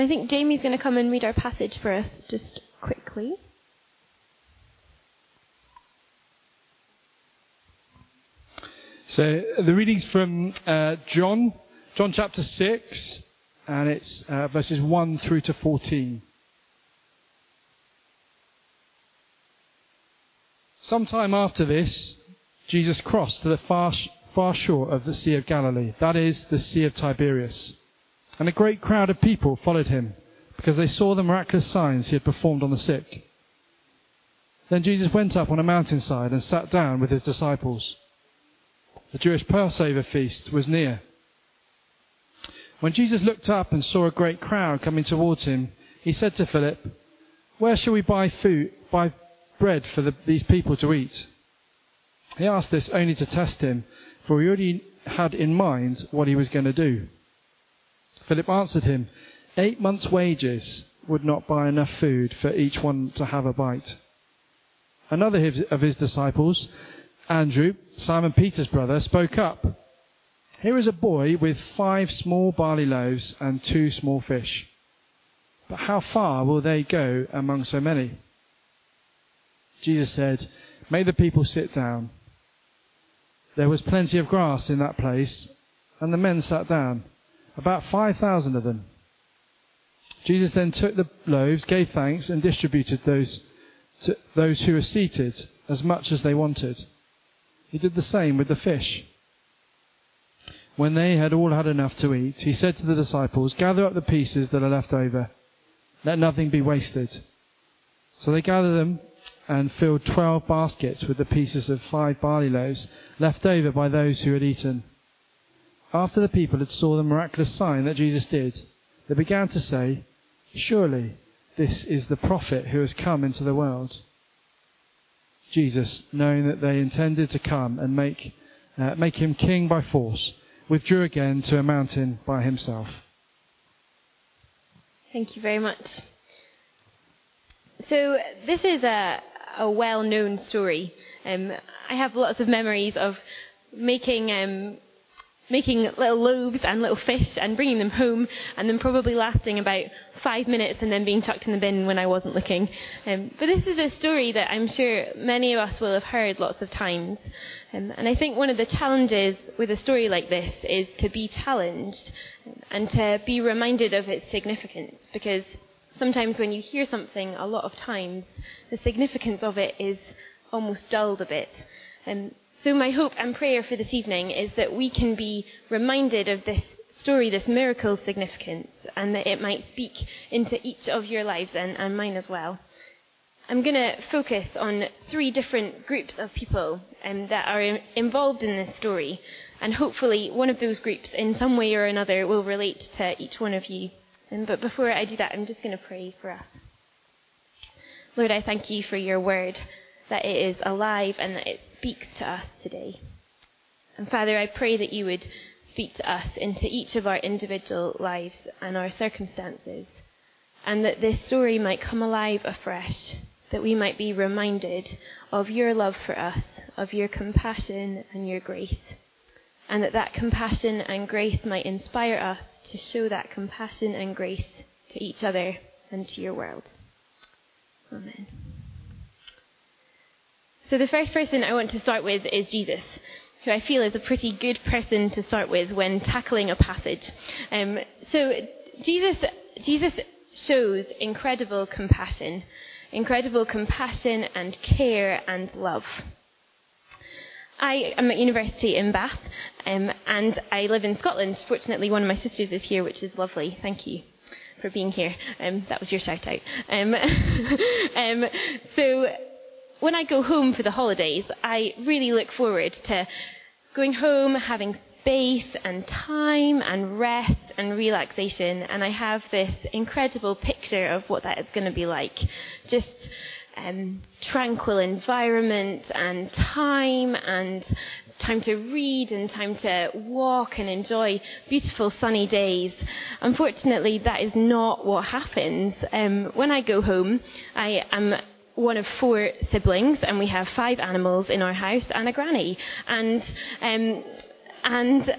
I think Jamie's going to come and read our passage for us just quickly. So the readings from uh, John, John chapter 6, and it's uh, verses 1 through to 14. Sometime after this, Jesus crossed to the far, far shore of the Sea of Galilee, that is, the Sea of Tiberias. And a great crowd of people followed him, because they saw the miraculous signs he had performed on the sick. Then Jesus went up on a mountainside and sat down with his disciples. The Jewish Passover feast was near. When Jesus looked up and saw a great crowd coming towards him, he said to Philip, Where shall we buy food, buy bread for the, these people to eat? He asked this only to test him, for he already had in mind what he was going to do. Philip answered him, Eight months' wages would not buy enough food for each one to have a bite. Another of his disciples, Andrew, Simon Peter's brother, spoke up. Here is a boy with five small barley loaves and two small fish. But how far will they go among so many? Jesus said, Make the people sit down. There was plenty of grass in that place, and the men sat down, about 5,000 of them. Jesus then took the loaves, gave thanks, and distributed those to those who were seated as much as they wanted. He did the same with the fish. When they had all had enough to eat, he said to the disciples, Gather up the pieces that are left over. Let nothing be wasted. So they gathered them and filled twelve baskets with the pieces of five barley loaves left over by those who had eaten. After the people had saw the miraculous sign that Jesus did, they began to say, Surely this is the prophet who has come into the world. Jesus, knowing that they intended to come and make, uh, make him king by force, withdrew again to a mountain by himself. Thank you very much. So, this is a, a well known story. Um, I have lots of memories of making um, making little loaves and little fish and bringing them home, and then probably lasting about five minutes and then being chucked in the bin when I wasn't looking. Um, but this is a story that I'm sure many of us will have heard lots of times. Um, and I think one of the challenges with a story like this is to be challenged and to be reminded of its significance because sometimes when you hear something, a lot of times, the significance of it is almost dulled a bit. Um, so, my hope and prayer for this evening is that we can be reminded of this story, this miracle's significance, and that it might speak into each of your lives and, and mine as well. I'm going to focus on three different groups of people um, that are in, involved in this story, and hopefully one of those groups, in some way or another, will relate to each one of you. Um, but before I do that, I'm just going to pray for us. Lord, I thank you for your word, that it is alive and that it speaks to us today. And Father, I pray that you would speak to us into each of our individual lives and our circumstances, and that this story might come alive afresh, that we might be reminded of your love for us, of your compassion and your grace, and that that compassion and grace might inspire us to show that compassion and grace to each other and to your world. Amen. So the first person I want to start with is Jesus, who I feel is a pretty good person to start with when tackling a passage. Um, so Jesus, Jesus shows incredible compassion, incredible compassion and care and love. I am at university in Bath, um, and I live in Scotland. Fortunately, one of my sisters is here, which is lovely. Thank you for being here. Um, that was your shout out. Um, um so when I go home for the holidays, I really look forward to going home, having space and time and rest and relaxation. And I have this incredible picture of what that is going to be like. Just um, tranquil environment and time and time to read and time to walk and enjoy beautiful sunny days. Unfortunately, that is not what happens. Um, when I go home, I am one of four siblings, and we have five animals in our house and a granny. And um, and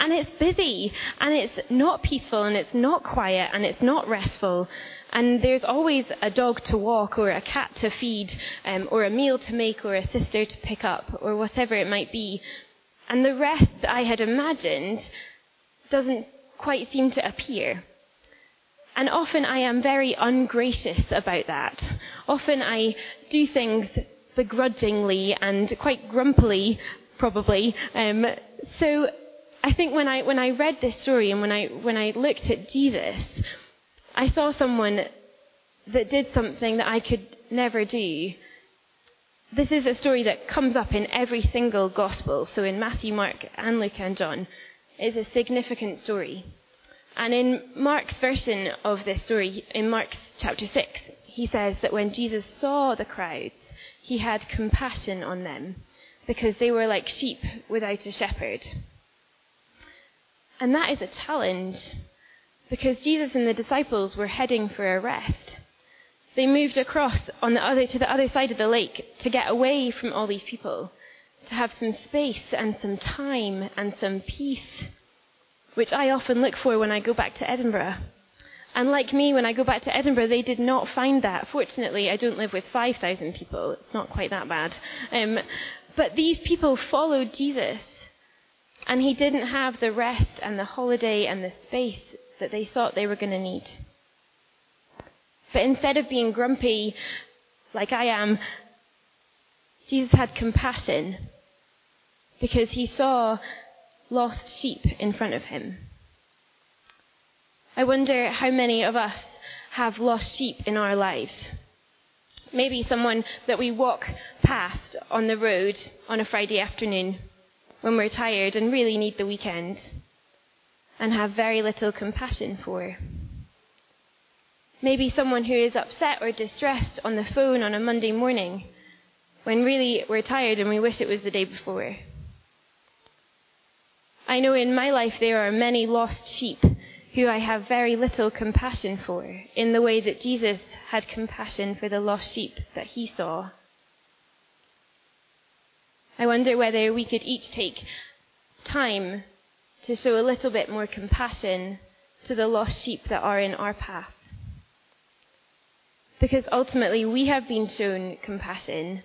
And it's busy, and it's not peaceful, and it's not quiet, and it's not restful. And there's always a dog to walk, or a cat to feed, um, or a meal to make, or a sister to pick up, or whatever it might be. And the rest that I had imagined doesn't quite seem to appear. And often I am very ungracious about that. Often I do things begrudgingly and quite grumpily, probably. Um, so I think when I when I read this story and when I when I looked at Jesus, I saw someone that did something that I could never do. This is a story that comes up in every single gospel. So in Matthew, Mark, and Luke and John, it's a significant story. And in Mark's version of this story, in Mark's chapter 6, he says that when Jesus saw the crowds, he had compassion on them because they were like sheep without a shepherd. And that is a challenge because Jesus and the disciples were heading for a rest. They moved across on the other, to the other side of the lake to get away from all these people, to have some space and some time and some peace, which I often look for when I go back to Edinburgh. And like me, when I go back to Edinburgh, they did not find that. Fortunately, I don't live with 5,000 people. It's not quite that bad. Um, but these people followed Jesus. And he didn't have the rest and the holiday and the space that they thought they were going to need. But instead of being grumpy like I am, Jesus had compassion because he saw lost sheep in front of him. I wonder how many of us have lost sheep in our lives. Maybe someone that we walk past on the road on a Friday afternoon when we're tired and really need the weekend and have very little compassion for. Maybe someone who is upset or distressed on the phone on a Monday morning when really we're tired and we wish it was the day before. I know in my life there are many lost sheep who I have very little compassion for, in the way that Jesus had compassion for the lost sheep that he saw. I wonder whether we could each take time to show a little bit more compassion to the lost sheep that are in our path. Because ultimately we have been shown compassion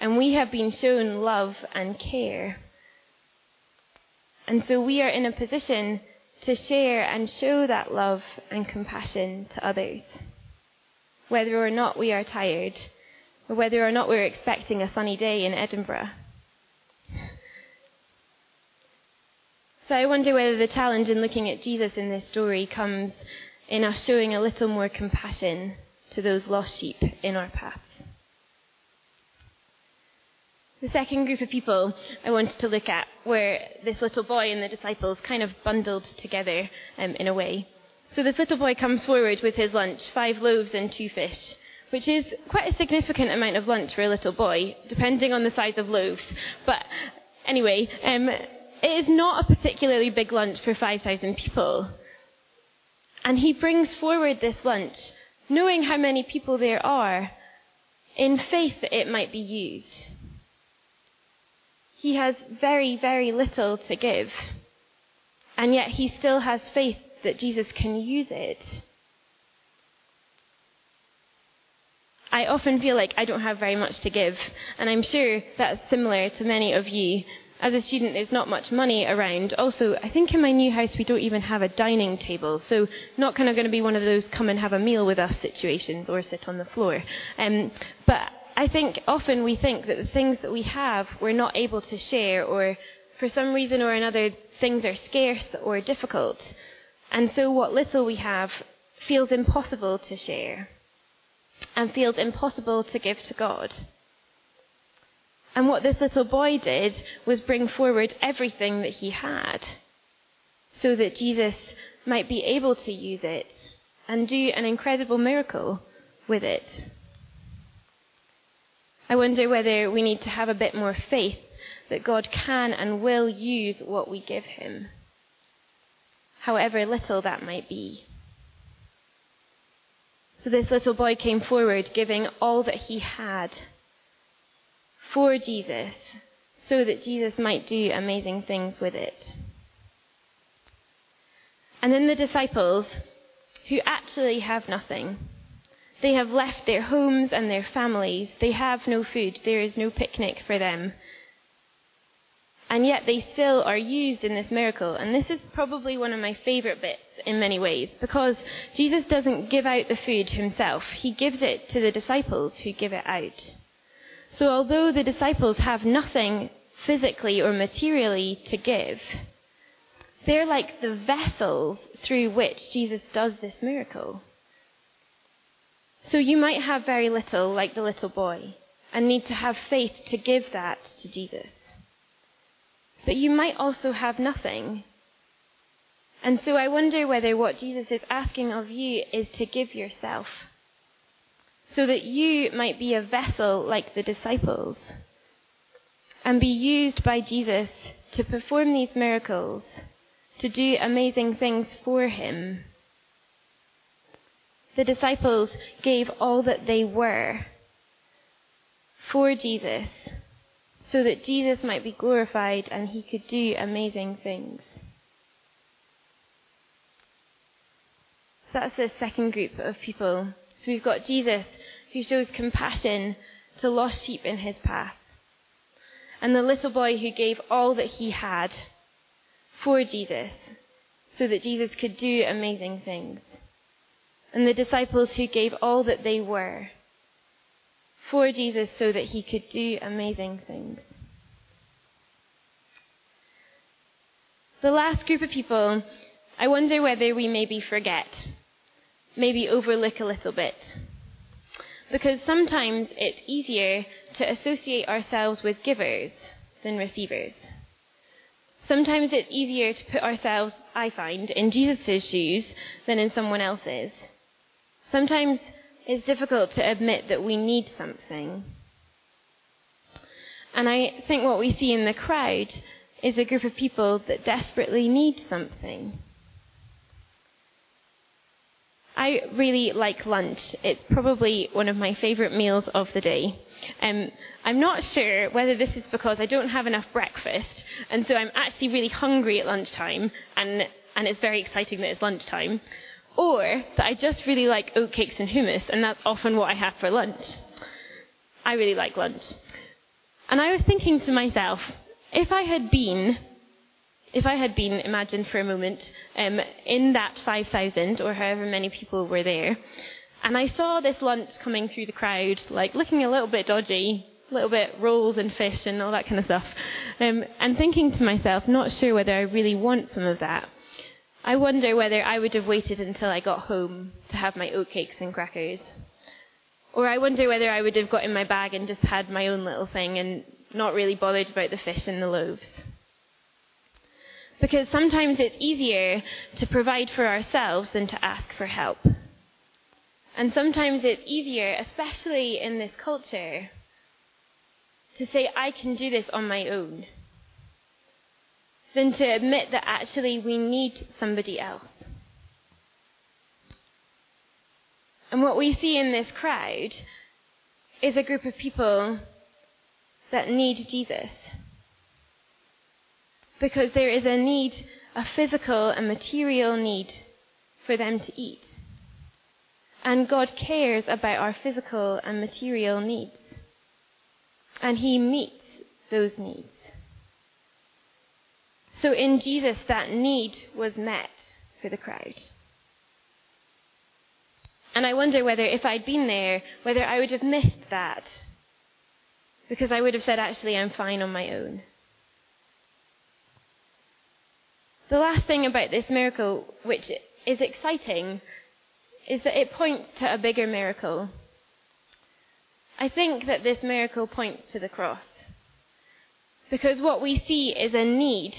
and we have been shown love and care. And so we are in a position to share and show that love and compassion to others. Whether or not we are tired, or whether or not we're expecting a sunny day in Edinburgh. So I wonder whether the challenge in looking at Jesus in this story comes in us showing a little more compassion to those lost sheep in our paths. The second group of people I wanted to look at were this little boy and the disciples kind of bundled together um, in a way. So this little boy comes forward with his lunch, five loaves and two fish, which is quite a significant amount of lunch for a little boy, depending on the size of loaves. But anyway, um, it is not a particularly big lunch for 5,000 people. And he brings forward this lunch, knowing how many people there are, in faith that it might be used. He has very, very little to give. And yet he still has faith that Jesus can use it. I often feel like I don't have very much to give, and I'm sure that's similar to many of you. As a student, there's not much money around. Also, I think in my new house we don't even have a dining table, so not kind of going to be one of those come and have a meal with us situations or sit on the floor. Um, but I think often we think that the things that we have we're not able to share, or for some reason or another, things are scarce or difficult. And so what little we have feels impossible to share and feels impossible to give to God. And what this little boy did was bring forward everything that he had so that Jesus might be able to use it and do an incredible miracle with it. I wonder whether we need to have a bit more faith that God can and will use what we give him, however little that might be. So this little boy came forward giving all that he had for Jesus so that Jesus might do amazing things with it. And then the disciples, who actually have nothing. They have left their homes and their families. They have no food. There is no picnic for them. And yet they still are used in this miracle. And this is probably one of my favorite bits in many ways because Jesus doesn't give out the food himself. He gives it to the disciples who give it out. So although the disciples have nothing physically or materially to give, they're like the vessels through which Jesus does this miracle. So you might have very little, like the little boy, and need to have faith to give that to Jesus. But you might also have nothing. And so I wonder whether what Jesus is asking of you is to give yourself. So that you might be a vessel like the disciples and be used by Jesus to perform these miracles, to do amazing things for him. The disciples gave all that they were for Jesus so that Jesus might be glorified and he could do amazing things. That's the second group of people. So we've got Jesus who shows compassion to lost sheep in his path. And the little boy who gave all that he had for Jesus so that Jesus could do amazing things. And the disciples who gave all that they were for Jesus so that he could do amazing things. The last group of people, I wonder whether we maybe forget, maybe overlook a little bit. Because sometimes it's easier to associate ourselves with givers than receivers. Sometimes it's easier to put ourselves, I find, in Jesus' shoes than in someone else's. Sometimes it's difficult to admit that we need something. And I think what we see in the crowd is a group of people that desperately need something. I really like lunch. It's probably one of my favourite meals of the day. Um, I'm not sure whether this is because I don't have enough breakfast, and so I'm actually really hungry at lunchtime, and, and it's very exciting that it's lunchtime, or that I just really like oatcakes and hummus, and that's often what I have for lunch. I really like lunch. And I was thinking to myself, if I had been, if I had been, imagine for a moment, um, in that 5,000 or however many people were there, and I saw this lunch coming through the crowd, like looking a little bit dodgy, a little bit rolls and fish and all that kind of stuff, um, and thinking to myself, not sure whether I really want some of that. I wonder whether I would have waited until I got home to have my oatcakes and crackers. Or I wonder whether I would have got in my bag and just had my own little thing and not really bothered about the fish and the loaves. Because sometimes it's easier to provide for ourselves than to ask for help. And sometimes it's easier, especially in this culture, to say, I can do this on my own than to admit that actually we need somebody else. And what we see in this crowd is a group of people that need Jesus. Because there is a need, a physical and material need for them to eat. And God cares about our physical and material needs. And He meets those needs. So in Jesus, that need was met for the crowd. And I wonder whether if I'd been there, whether I would have missed that. Because I would have said, actually, I'm fine on my own. The last thing about this miracle, which is exciting, is that it points to a bigger miracle. I think that this miracle points to the cross. Because what we see is a need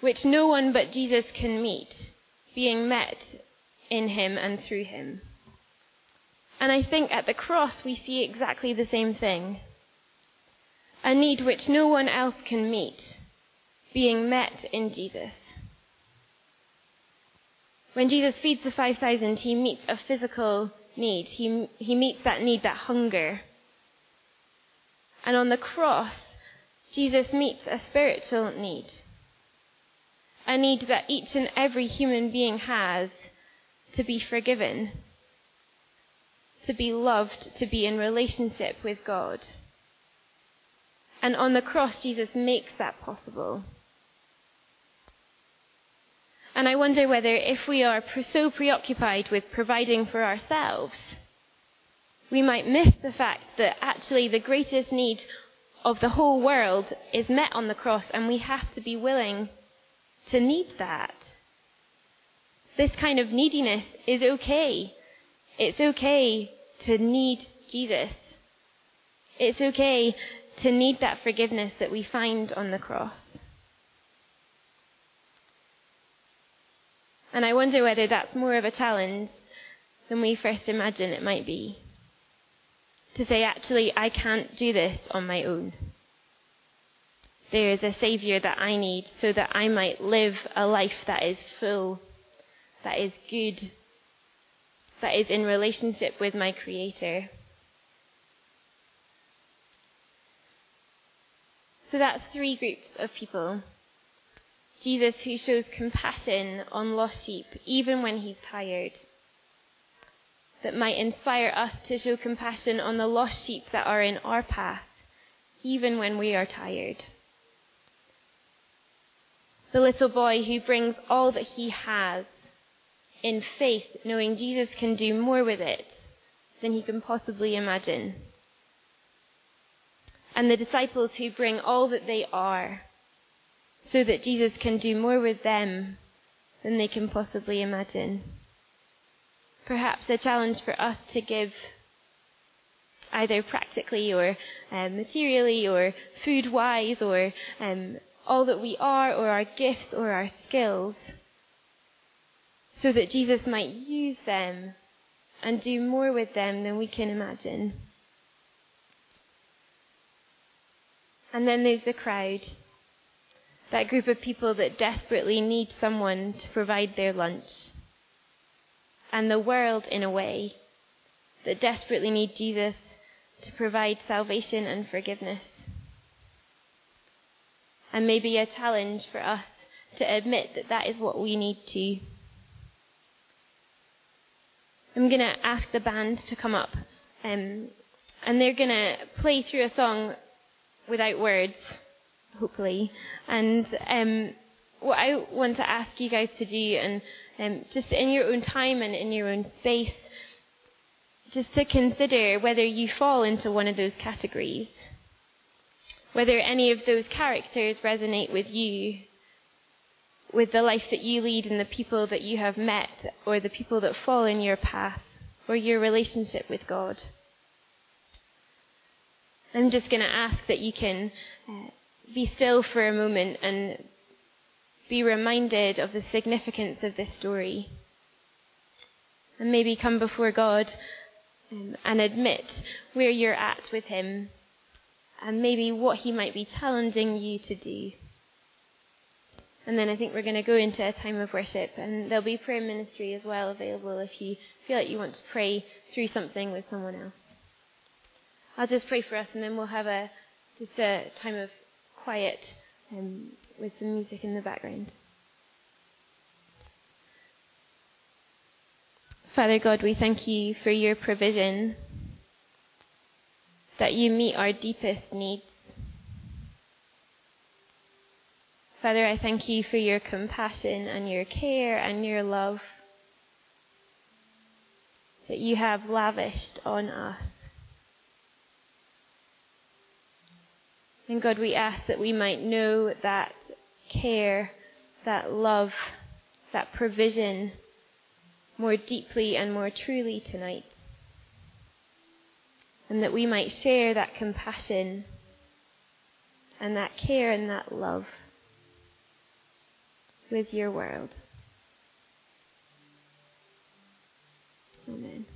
which no one but Jesus can meet, being met in him and through him. And I think at the cross we see exactly the same thing. A need which no one else can meet, being met in Jesus. When Jesus feeds the 5,000, he meets a physical need. He, he meets that need, that hunger. And on the cross, Jesus meets a spiritual need a need that each and every human being has to be forgiven, to be loved, to be in relationship with God. And on the cross, Jesus makes that possible. And I wonder whether if we are so preoccupied with providing for ourselves, we might miss the fact that actually the greatest need of the whole world is met on the cross, and we have to be willing to need that. This kind of neediness is okay. It's okay to need Jesus. It's okay to need that forgiveness that we find on the cross. And I wonder whether that's more of a challenge than we first imagine it might be. To say, actually, I can't do this on my own. There is a Saviour that I need so that I might live a life that is full, that is good, that is in relationship with my Creator. So that's three groups of people. Jesus who shows compassion on lost sheep even when he's tired. That might inspire us to show compassion on the lost sheep that are in our path even when we are tired. The little boy who brings all that he has in faith, knowing Jesus can do more with it than he can possibly imagine. And the disciples who bring all that they are so that Jesus can do more with them than they can possibly imagine. Perhaps a challenge for us to give either practically or um, materially or food wise or um, all that we are or our gifts or our skills so that Jesus might use them and do more with them than we can imagine. And then there's the crowd, that group of people that desperately need someone to provide their lunch. And the world, in a way, that desperately need Jesus to provide salvation and forgiveness and maybe a challenge for us to admit that that is what we need to. I'm going to ask the band to come up, um, and they're going to play through a song without words, hopefully. And um, what I want to ask you guys to do, and um, just in your own time and in your own space, just to consider whether you fall into one of those categories whether any of those characters resonate with you, with the life that you lead and the people that you have met, or the people that fall in your path, or your relationship with God. I'm just going to ask that you can uh, be still for a moment and be reminded of the significance of this story. And maybe come before God um, and admit where you're at with Him and maybe what He might be challenging you to do. And then I think we're going to go into a time of worship, and there'll be prayer ministry as well available if you feel like you want to pray through something with someone else. I'll just pray for us, and then we'll have a just a time of quiet um, with some music in the background. Father God, we thank you for your provision that you meet our deepest needs. Father, I thank you for your compassion and your care and your love that you have lavished on us. And God, we ask that we might know that care, that love, that provision more deeply and more truly tonight and that we might share that compassion and that care and that love with your world. Amen.